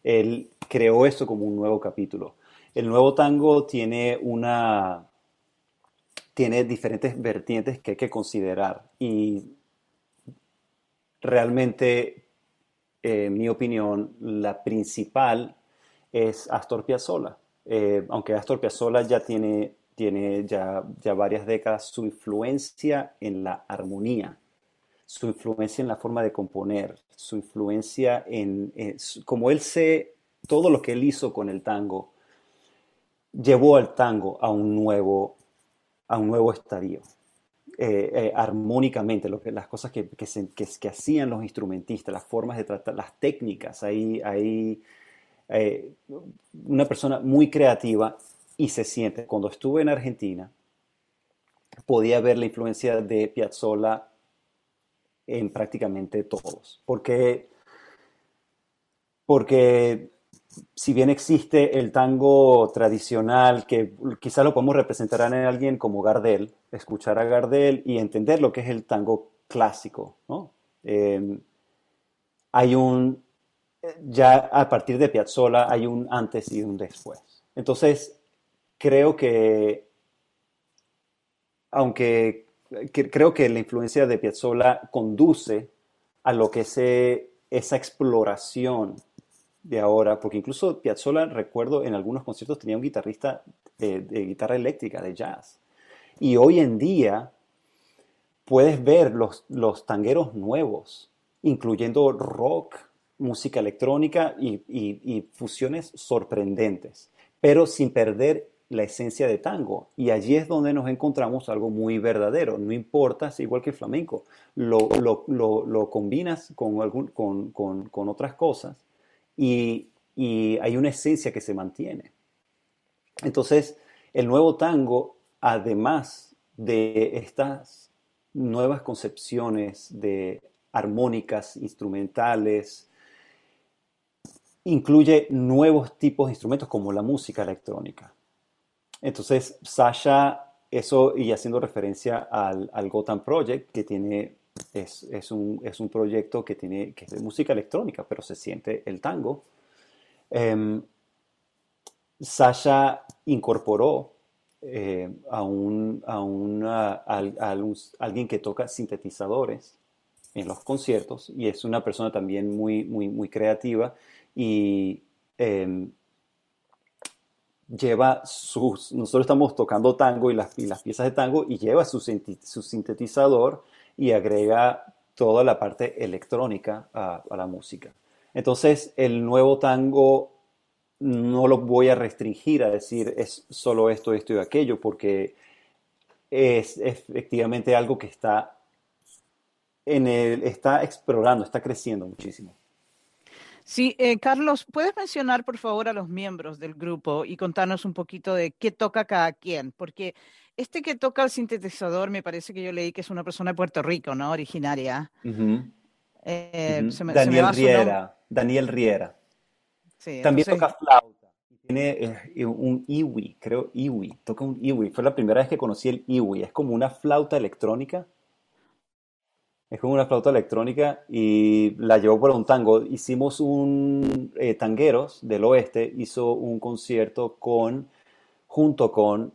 Él creó esto como un nuevo capítulo. El nuevo tango tiene una tiene diferentes vertientes que hay que considerar y realmente, en mi opinión, la principal es Astor Piazzolla. Eh, aunque Astor Piazzolla ya tiene, tiene ya, ya varias décadas, su influencia en la armonía, su influencia en la forma de componer, su influencia en, como él se, todo lo que él hizo con el tango, llevó al tango a un nuevo, a un nuevo estadio. Eh, eh, armónicamente, lo que, las cosas que, que, que, hacían los instrumentistas, las formas de tratar, las técnicas. Hay eh, una persona muy creativa y se siente. Cuando estuve en Argentina, podía ver la influencia de Piazzolla en prácticamente todos. Porque, porque si bien existe el tango tradicional, que quizá lo podemos representar en alguien como Gardel, escuchar a Gardel y entender lo que es el tango clásico, ¿no? Em, hay un, ya a partir de Piazzolla hay un antes y un después. Entonces, creo que, aunque creo que la influencia de Piazzolla conduce a lo que es esa exploración de ahora, porque incluso Piazzolla, recuerdo, en algunos conciertos tenía un guitarrista de, guitarra eléctrica, de jazz. Y hoy en día puedes ver los, los tangueros nuevos, incluyendo rock, música electrónica y, y fusiones sorprendentes, pero sin perder la esencia de tango. Y allí es donde nos encontramos algo muy verdadero. No importa, es igual que el flamenco. Lo, lo, lo, lo combinas con, algún, con, con, con, otras cosas y, y, hay una esencia que se mantiene. Entonces, el nuevo tango, además de estas nuevas concepciones de armónicas, instrumentales, incluye nuevos tipos de instrumentos como la música electrónica. Entonces, Sasha, eso y haciendo referencia al, al Gotham Project, que tiene, es, es, un, es, un, proyecto que tiene, que es de música electrónica, pero se siente el tango. Eh, Sasha incorporó eh, a, un, a, una, a, alguien que toca sintetizadores en los conciertos y es una persona también muy, muy, muy creativa y eh, lleva sus, nosotros estamos tocando tango y las, las piezas de tango y lleva su, su, sintetizador y agrega toda la parte electrónica a, a, la música. Entonces, el nuevo tango no lo voy a restringir a decir es solo esto, esto y aquello, porque es efectivamente algo que está en el, está explorando, está creciendo muchísimo. Sí, eh, Carlos, ¿puedes mencionar por favor a los miembros del grupo y contarnos un poquito de qué toca cada quien? Porque este que toca el sintetizador me parece que yo leí que es una persona de Puerto Rico, ¿no? Originaria. Eh, Daniel Riera. Daniel Riera. También toca flauta. Tiene eh, un iwi, creo iwi. Toca un iwi. Fue la primera vez que conocí el iwi. Es como una flauta electrónica es como una flauta electrónica y la llevó por un tango. Hicimos un eh, Tangueros del Oeste, hizo un concierto con, junto con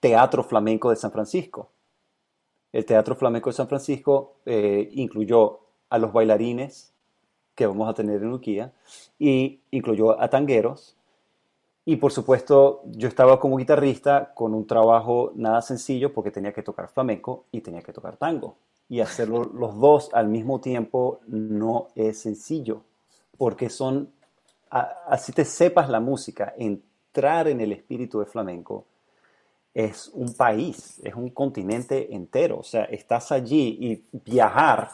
Teatro Flamenco de San Francisco. El Teatro Flamenco de San Francisco eh, incluyó a los bailarines que vamos a tener en Uquía y incluyó a tangueros y por supuesto, yo estaba como guitarrista con un trabajo nada sencillo porque tenía que tocar flamenco y tenía que tocar tango. Y hacerlo los dos al mismo tiempo no es sencillo, porque son, así te sepas la música, entrar en el espíritu de flamenco es un país, es un continente entero. O sea, estás allí y viajar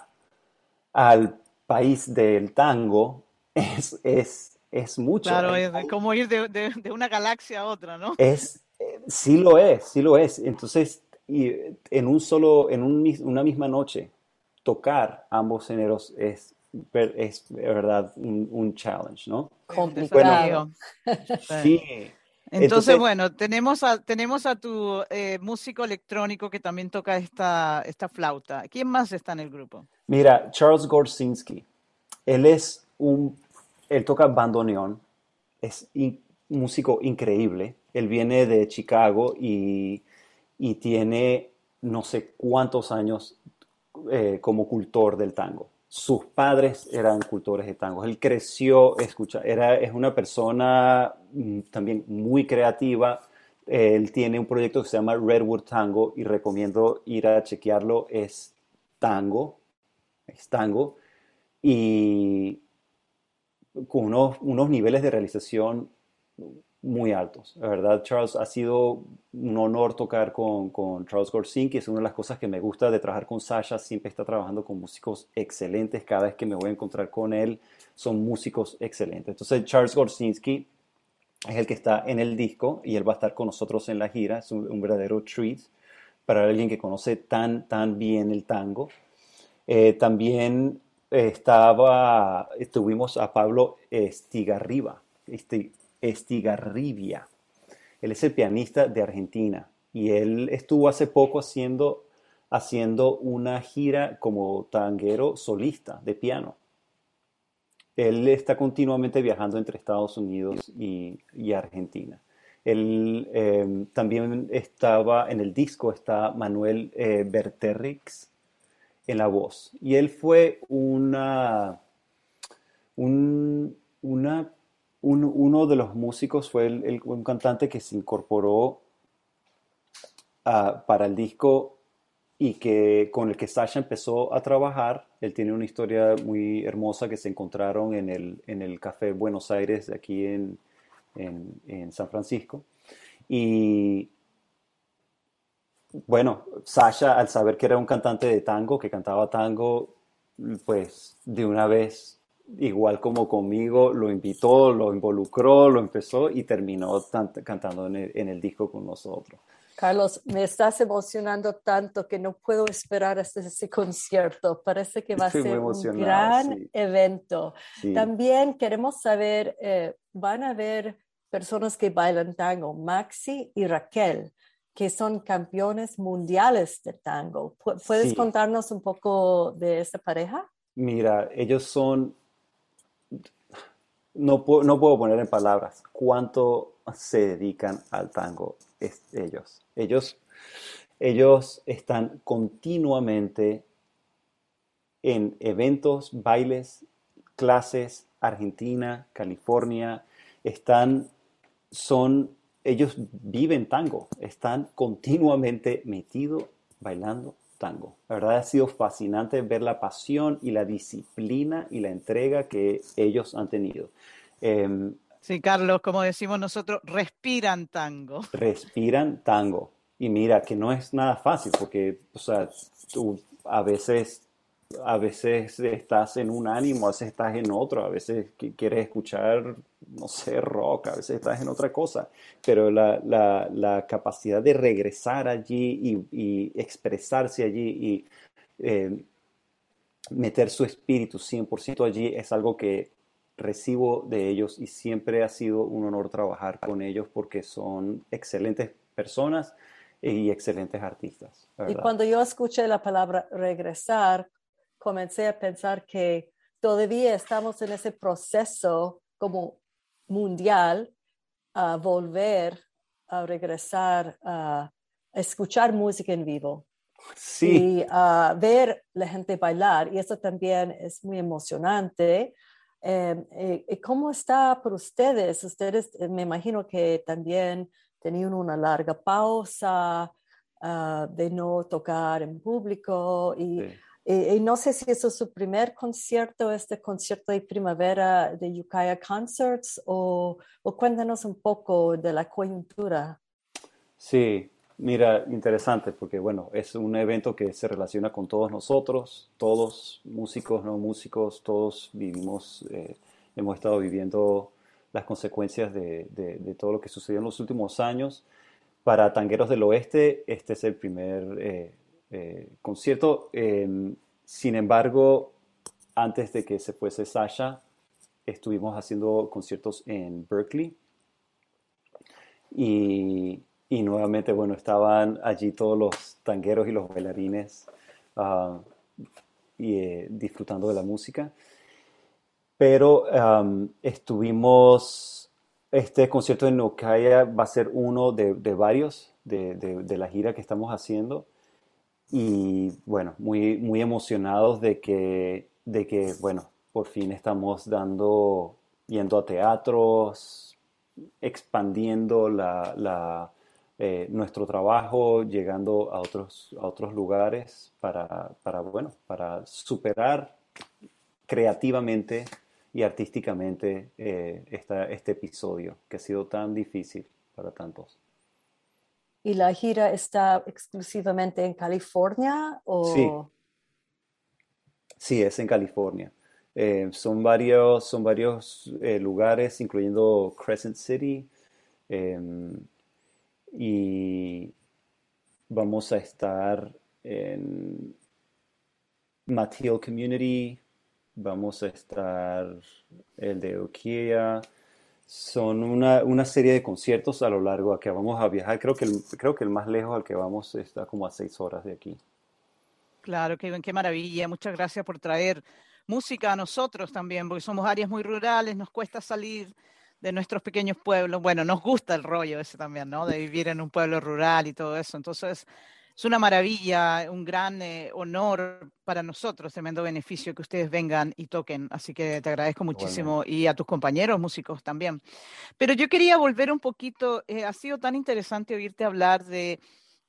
al país del tango es, es es mucho. Claro, es como ir de, una galaxia a otra, ¿no? Es, eh, sí lo es, sí lo es. Entonces, y en un solo, en una misma noche, tocar ambos géneros es, es verdad un, challenge, ¿no? Complicado. sí. Entonces, bueno, tenemos a, tenemos a tu eh, músico electrónico que también toca esta, esta flauta. ¿Quién más está en el grupo? Mira, Charles Gorsinski. Él es un él toca bandoneón, es un músico increíble. Él viene de Chicago y, tiene no sé cuántos años eh, como cultor del tango. Sus padres eran cultores de tango. Él creció, escucha, era, es una persona mm, también muy creativa. Él tiene un proyecto que se llama Redwood Tango y recomiendo ir a chequearlo. Es tango, es tango. Y con unos, unos niveles de realización muy altos. La verdad, Charles, ha sido un honor tocar con, con Charles Gorsinki. Es una de las cosas que me gusta de trabajar con Sasha. Siempre está trabajando con músicos excelentes. Cada vez que me voy a encontrar con él, son músicos excelentes. Entonces, Charles Gorsinski es el que está en el disco y él va a estar con nosotros en la gira. Es un, verdadero treat para alguien que conoce tan, tan bien el tango. Eh, también estaba, estuvimos a Pablo Estigarriba, Estigarribia. Él es el pianista de Argentina y él estuvo hace poco haciendo, haciendo una gira como tanguero solista de piano. Él está continuamente viajando entre Estados Unidos y, Argentina. Él eh, también estaba en el disco, está Manuel eh, Berterrix, en la voz. Y él fue una, un, una, uno de los músicos, fue el, un cantante que se incorporó para el disco y que con el que Sasha empezó a trabajar. Él tiene una historia muy hermosa que se encontraron en el, en el Café Buenos Aires, aquí en, en, en San Francisco. Y bueno, Sasha, al saber que era un cantante de tango, que cantaba tango, pues de una vez, igual como conmigo, lo invitó, lo involucró, lo empezó y terminó cantando en el, disco con nosotros. Carlos, me estás emocionando tanto que no puedo esperar hasta ese concierto. Parece que va a ser un gran evento. También queremos saber, eh, van a haber personas que bailan tango, Maxi y Raquel que son campeones mundiales de tango. ¿Puedes contarnos un poco de esta pareja? Mira, ellos son, no, puedo, no puedo poner en palabras cuánto se dedican al tango ellos. Ellos, ellos están continuamente en eventos, bailes, clases, Argentina, California, están, son ellos viven tango, están continuamente metidos bailando tango. La verdad ha sido fascinante ver la pasión y la disciplina y la entrega que ellos han tenido. Em, sí, Carlos, como decimos nosotros, respiran tango. Respiran tango. Y mira, que no es nada fácil porque, o sea, tú a veces a veces estás en un ánimo, a veces estás en otro, a veces quieres escuchar, no sé, rock, a veces estás en otra cosa, pero la, capacidad de regresar allí y, expresarse allí y eh, meter su espíritu 100% allí es algo que recibo de ellos y siempre ha sido un honor trabajar con ellos porque son excelentes personas y excelentes artistas. Y cuando yo escuché la palabra regresar, comencé a pensar que todavía estamos en ese proceso como mundial a volver a regresar a escuchar música en vivo. Sí. Y a ver la gente bailar. Y eso también es muy emocionante. Em, eh, eh, ¿Cómo está para ustedes? Ustedes eh, me imagino que también tenían una larga pausa ah, de no tocar en público y, no sé si eso es su primer concierto, este concierto de primavera de Ukiah Concerts o, o cuéntanos un poco de la coyuntura. Sí, Mira, interesante, porque bueno, es un evento que se relaciona con todos nosotros, todos músicos, no músicos, todos vivimos, eh, hemos estado viviendo las consecuencias de, todo lo que sucedió en los últimos años. Para Tangueros del Oeste, este es el primer eh, eh, concierto. Em, sin embargo, antes de que se fuese Sasha, estuvimos haciendo conciertos en Berkeley. Y y nuevamente, bueno, estaban allí todos los tangueros y los bailarines ah, y, eh, disfrutando de la música. Pero estuvimos, este concierto en Ukiah va a ser uno de, varios de, la gira que estamos haciendo. Y bueno, muy, muy emocionados de que, de que, bueno, por fin estamos dando, yendo a teatros, expandiendo la, eh, nuestro trabajo llegando a otros, a otros lugares para, para, bueno, para superar creativamente y artísticamente eh, este episodio que ha sido tan difícil para tantos. ¿Y la gira está exclusivamente en California? O... Sí. sí, es en California. Eh, son varios, son varios lugares, incluyendo Crescent City, em, y vamos a estar en Mathiel Community, vamos a estar el de Okia. Son una, una, serie de conciertos a lo largo a que vamos a viajar. Creo que, el, creo que el más lejos al que vamos está como a seis horas de aquí. Claro, qué, qué maravilla. Muchas gracias por traer música a nosotros también, porque somos áreas muy rurales, nos cuesta salir de nuestros pequeños pueblos. Bueno, nos gusta el rollo ese también, ¿no? De vivir en un pueblo rural y todo eso. Entonces, es una maravilla, un gran eh, honor para nosotros, tremendo beneficio que ustedes vengan y toquen. Así que te agradezco muchísimo y a tus compañeros músicos también. Pero yo quería volver un poquito, eh, ha sido tan interesante oírte hablar de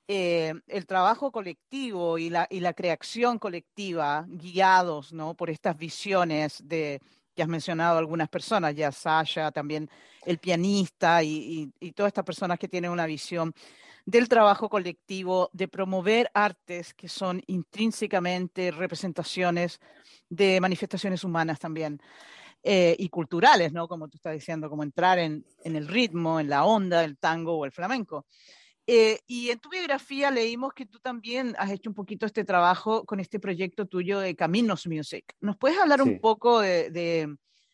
eh, el trabajo colectivo y la, y la creación colectiva, guiados ¿no? por estas visiones de que has mencionado algunas personas, ya Sasha, también el pianista y, todas estas personas que tienen una visión del trabajo colectivo, de promover artes que son intrínsecamente representaciones de manifestaciones humanas también. Eh, y culturales, ¿no? Como tú estás diciendo, como entrar en, en el ritmo, en la onda del tango o el flamenco. Eh, y en tu biografía leímos que tú también has hecho un poquito este trabajo con este proyecto tuyo de Caminos Music. ¿Nos puedes hablar un poco de,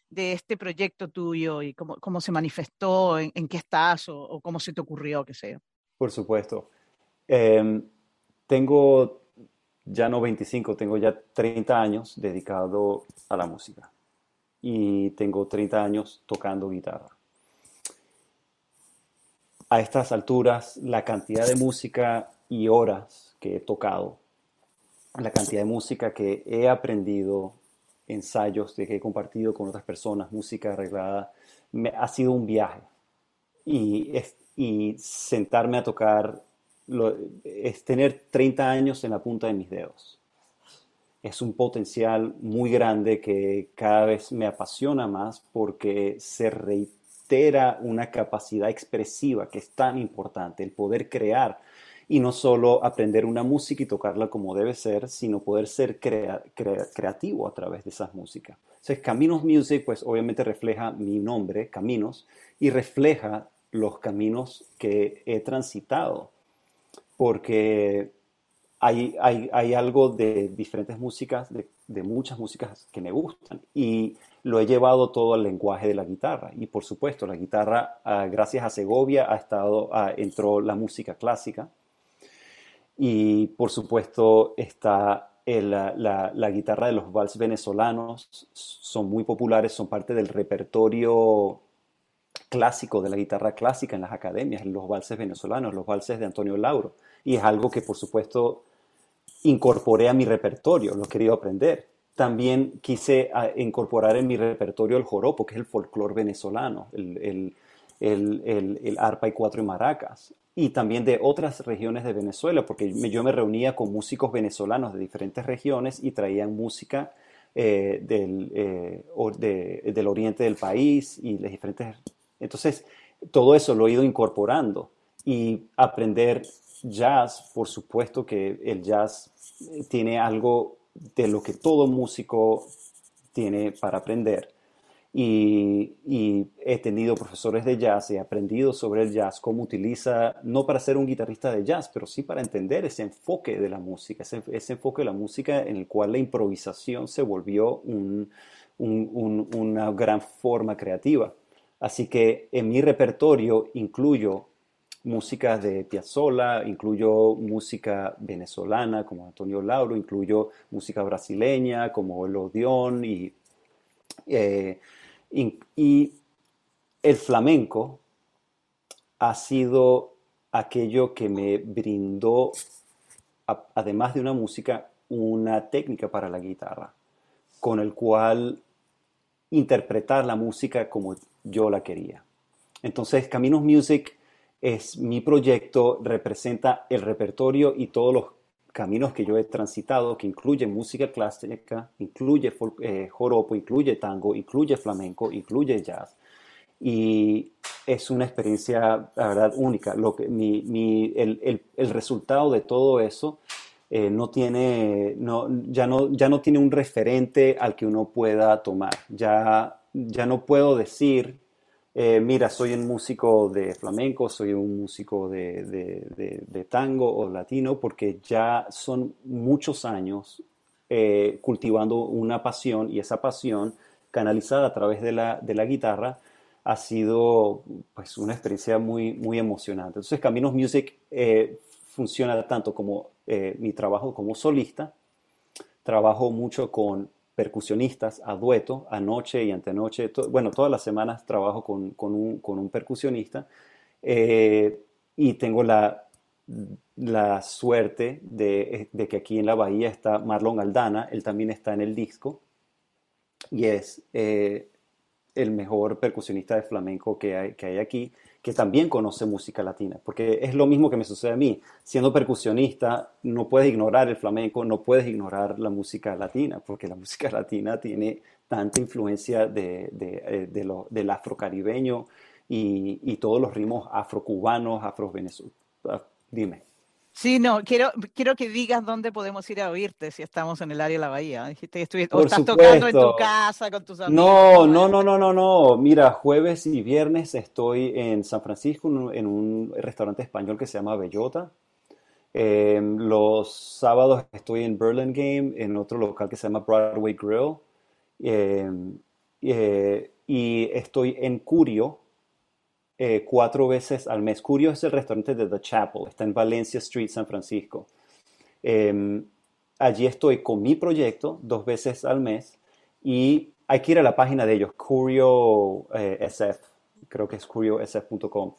de, este proyecto tuyo y cómo, cómo se manifestó, en, qué estás o, cómo se te ocurrió, que sea? Por supuesto. Em, tengo ya no 25, tengo ya 30 años dedicado a la música y tengo 30 años tocando guitarra a estas alturas la cantidad de música y horas que he tocado, la cantidad de música que he aprendido, ensayos de que he compartido con otras personas, música arreglada, me, ha sido un viaje. Y, y sentarme a tocar es tener 30 años en la punta de mis dedos. Es un potencial muy grande que cada vez me apasiona más porque se reitera una capacidad expresiva que es tan importante, el poder crear y no solo aprender una música y tocarla como debe ser, sino poder ser creativo a través de esas músicas. Entonces, Caminos Music, pues obviamente refleja mi nombre, Caminos, y refleja los caminos que he transitado, porque hay, hay, algo de diferentes músicas, de, muchas músicas que me gustan, y lo he llevado todo al lenguaje de la guitarra. Y por supuesto, la guitarra, ah, gracias a Segovia, ha estado, ah, entró la música clásica, y por supuesto está la, la, guitarra de los vals venezolanos, son muy populares, son parte del repertorio clásico de la guitarra clásica en las academias, los valses venezolanos, los valses de Antonio Lauro. Y es algo que por supuesto incorporé a mi repertorio, lo he querido aprender. También quise ah, incorporar en mi repertorio el joropo, que es el folclore venezolano, el, el, el, el, arpa y cuatro y maracas y también de otras regiones de Venezuela, porque yo me reunía con músicos venezolanos de diferentes regiones y traían música eh, del, eh, del, oriente del país y de diferentes... Entonces, todo eso lo he ido incorporando y aprender jazz, por supuesto que el jazz tiene algo de lo que todo músico tiene para aprender y, he tenido profesores de jazz, he aprendido sobre el jazz, cómo utiliza, no para ser un guitarrista de jazz, pero sí para entender ese enfoque de la música, ese, enfoque de la música en el cual la improvisación se volvió una gran forma creativa. Así que en mi repertorio incluyo música de Piazzolla, incluyo música venezolana como Antonio Lauro, incluyo música brasileña como el Odeón y eh, y, el flamenco ha sido aquello que me brindó, además de una música, una técnica para la guitarra, con el cual interpretar la música como yo la quería. Entonces, Caminos Music es mi proyecto, representa el repertorio y todos los caminos que yo he transitado, que incluye música clásica, incluye eh, joropo, incluye tango, incluye flamenco, incluye jazz. Y es una experiencia, la verdad, única. Lo que, mi, el, el, resultado de todo eso eh, no tiene, no, ya, no, ya no tiene un referente al que uno pueda tomar. Ya, ya no puedo decir eh, mira, soy un músico de flamenco, soy un músico de, tango o latino, porque ya son muchos años eh, cultivando una pasión y esa pasión canalizada a través de la, guitarra ha sido pues, una experiencia muy, muy emocionante. Entonces, Caminos Music funciona tanto como mi trabajo como solista, trabajo mucho con percusionistas a dueto, anoche y antenoche, bueno, todas las semanas trabajo con, un, percusionista eh, y tengo la, la suerte de, que aquí en la bahía está Marlon Aldana, él también está en el disco y es eh, el mejor percusionista de flamenco que hay, que hay aquí que también conoce música latina, porque es lo mismo que me sucede a mí. Siendo percusionista, no puedes ignorar el flamenco, no puedes ignorar la música latina, porque la música latina tiene tanta influencia de, de, eh, lo, del afrocaribeño y, y todos los ritmos afrocubanos, afro-venezolanos. Dime. Sí, no, quiero, quiero que digas dónde podemos ir a oírte si estamos en el área de la bahía. Dijiste o estás tocando en tu casa con tus amigos. No, no, no, no, no, no. Mira, jueves y viernes estoy en San Francisco en un restaurante español que se llama Bellota. Em, los sábados estoy en Burlingame, en otro local que se llama Broadway Grill. Em, eh, y estoy en Curio, eh, cuatro veces al mes. Curio es el restaurante de The Chapel, está en Valencia Street, San Francisco. Em, allí estoy con mi proyecto dos veces al mes y hay que ir a la página de ellos, Curio eh, SF, creo que es curiosf.com.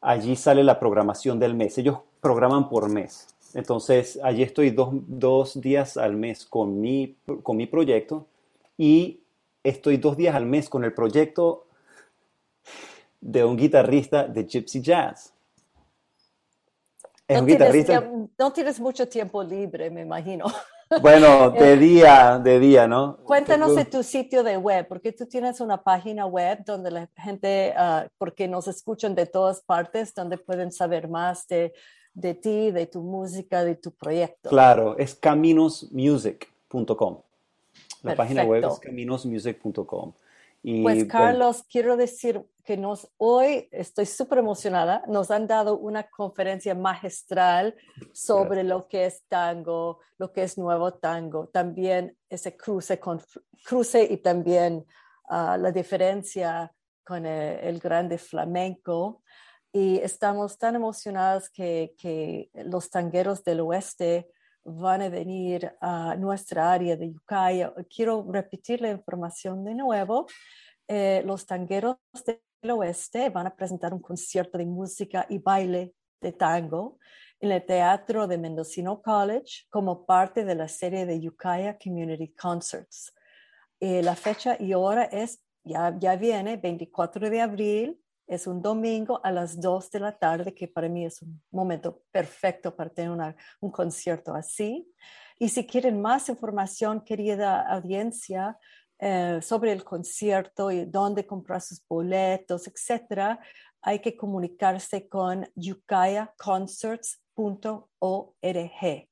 Allí sale la programación del mes. Ellos programan por mes. Entonces, allí estoy dos, dos días al mes con mi, con mi proyecto y estoy dos días al mes con el proyecto de un guitarrista de Gypsy Jazz. no, tienes, no tienes mucho tiempo libre, me imagino. Bueno, de día, de día, ¿no? Cuéntanos de tu sitio de web, porque tú tienes una página web donde la gente, ah, porque nos escuchan de todas partes, donde pueden saber más de, de ti, de tu música, de tu proyecto. Claro, es caminosmusic.com. La página web es caminosmusic.com. pues Carlos, quiero decir que nos hoy estoy súper emocionada. Nos han dado una conferencia magistral sobre lo que es tango, lo que es nuevo tango, también ese cruce con cruce y también ah, la diferencia con el, el, grande flamenco. Y estamos tan emocionados que, que los tangueros del oeste van a venir a nuestra área de Ucaya. Quiero repetir la información de nuevo. Eh, los tangueros del oeste van a presentar un concierto de música y baile de tango en el Teatro de Mendocino College como parte de la serie de Ucaya Community Concerts. Eh, la fecha y hora es, ya, ya viene, 24 de abril es un domingo a las 2 de la tarde, que para mí es un momento perfecto para tener un concierto así. Y si quieren más información, querida audiencia, eh, sobre el concierto y dónde comprar sus boletos, etcétera, hay que comunicarse con yucayaconcerts.org.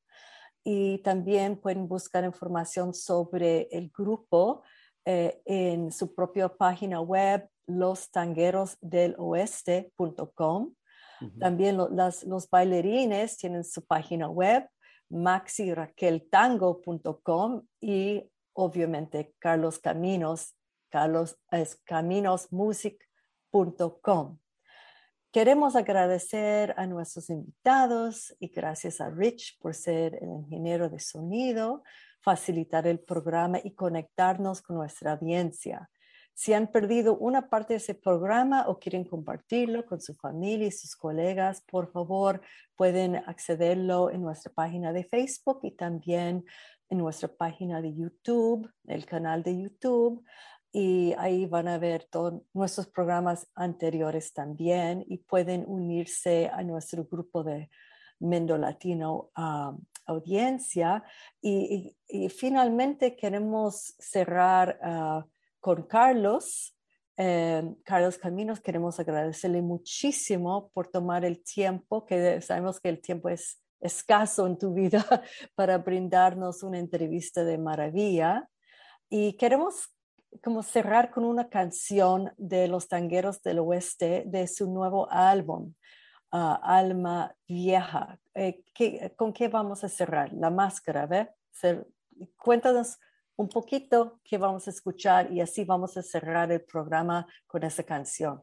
Y también pueden buscar información sobre el grupo eh, en su propia página web lostanguerosdeloeste.com. También los bailarines tienen su página web maxiraqueltango.com y obviamente Carlos Caminos, Carlos es caminosmusic.com. Queremos agradecer a nuestros invitados y gracias a Rich por ser el ingeniero de sonido, facilitar el programa y conectarnos con nuestra audiencia. Si han perdido una parte de ese programa o quieren compartirlo con su familia y sus colegas, por favor pueden accederlo en nuestra página de Facebook y también en nuestra página de YouTube, el canal de YouTube. Y ahí van a ver todos nuestros programas anteriores también y pueden unirse a nuestro grupo de Mendo Latino um, audiencia. Y, finalmente queremos cerrar. Uh, con Carlos. Eh, Carlos Caminos, queremos agradecerle muchísimo por tomar el tiempo, que sabemos que el tiempo es escaso en tu vida para brindarnos una entrevista de maravilla. Y queremos como cerrar con una canción de los tangueros del oeste de su nuevo álbum, ah, Alma Vieja. Eh, ¿Con qué vamos a cerrar? La máscara, ¿ve? Cuéntanos un poquito que vamos a escuchar y así vamos a cerrar el programa con esa canción.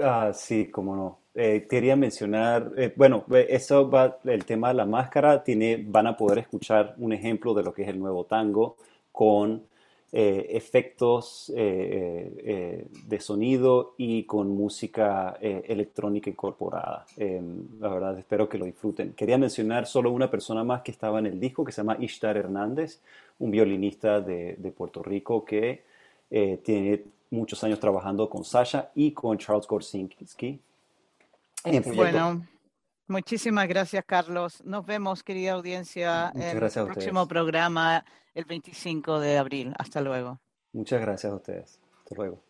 Ah, sí, cómo no. Eh, quería mencionar, eh, bueno, eso va, el tema de la máscara, tiene, van a poder escuchar un ejemplo de lo que es el nuevo tango con eh, efectos de sonido y con música electrónica incorporada. la verdad, espero que lo disfruten. Quería mencionar solo una persona más que estaba en el disco, que se llama Ishtar Hernández un violinista de, Puerto Rico que eh, tiene muchos años trabajando con Sasha y con Charles Gorsinski. Bueno, muchísimas gracias, Carlos. Nos vemos, querida audiencia, en el próximo programa el 25 de abril. Hasta luego. Muchas gracias a ustedes. Hasta luego.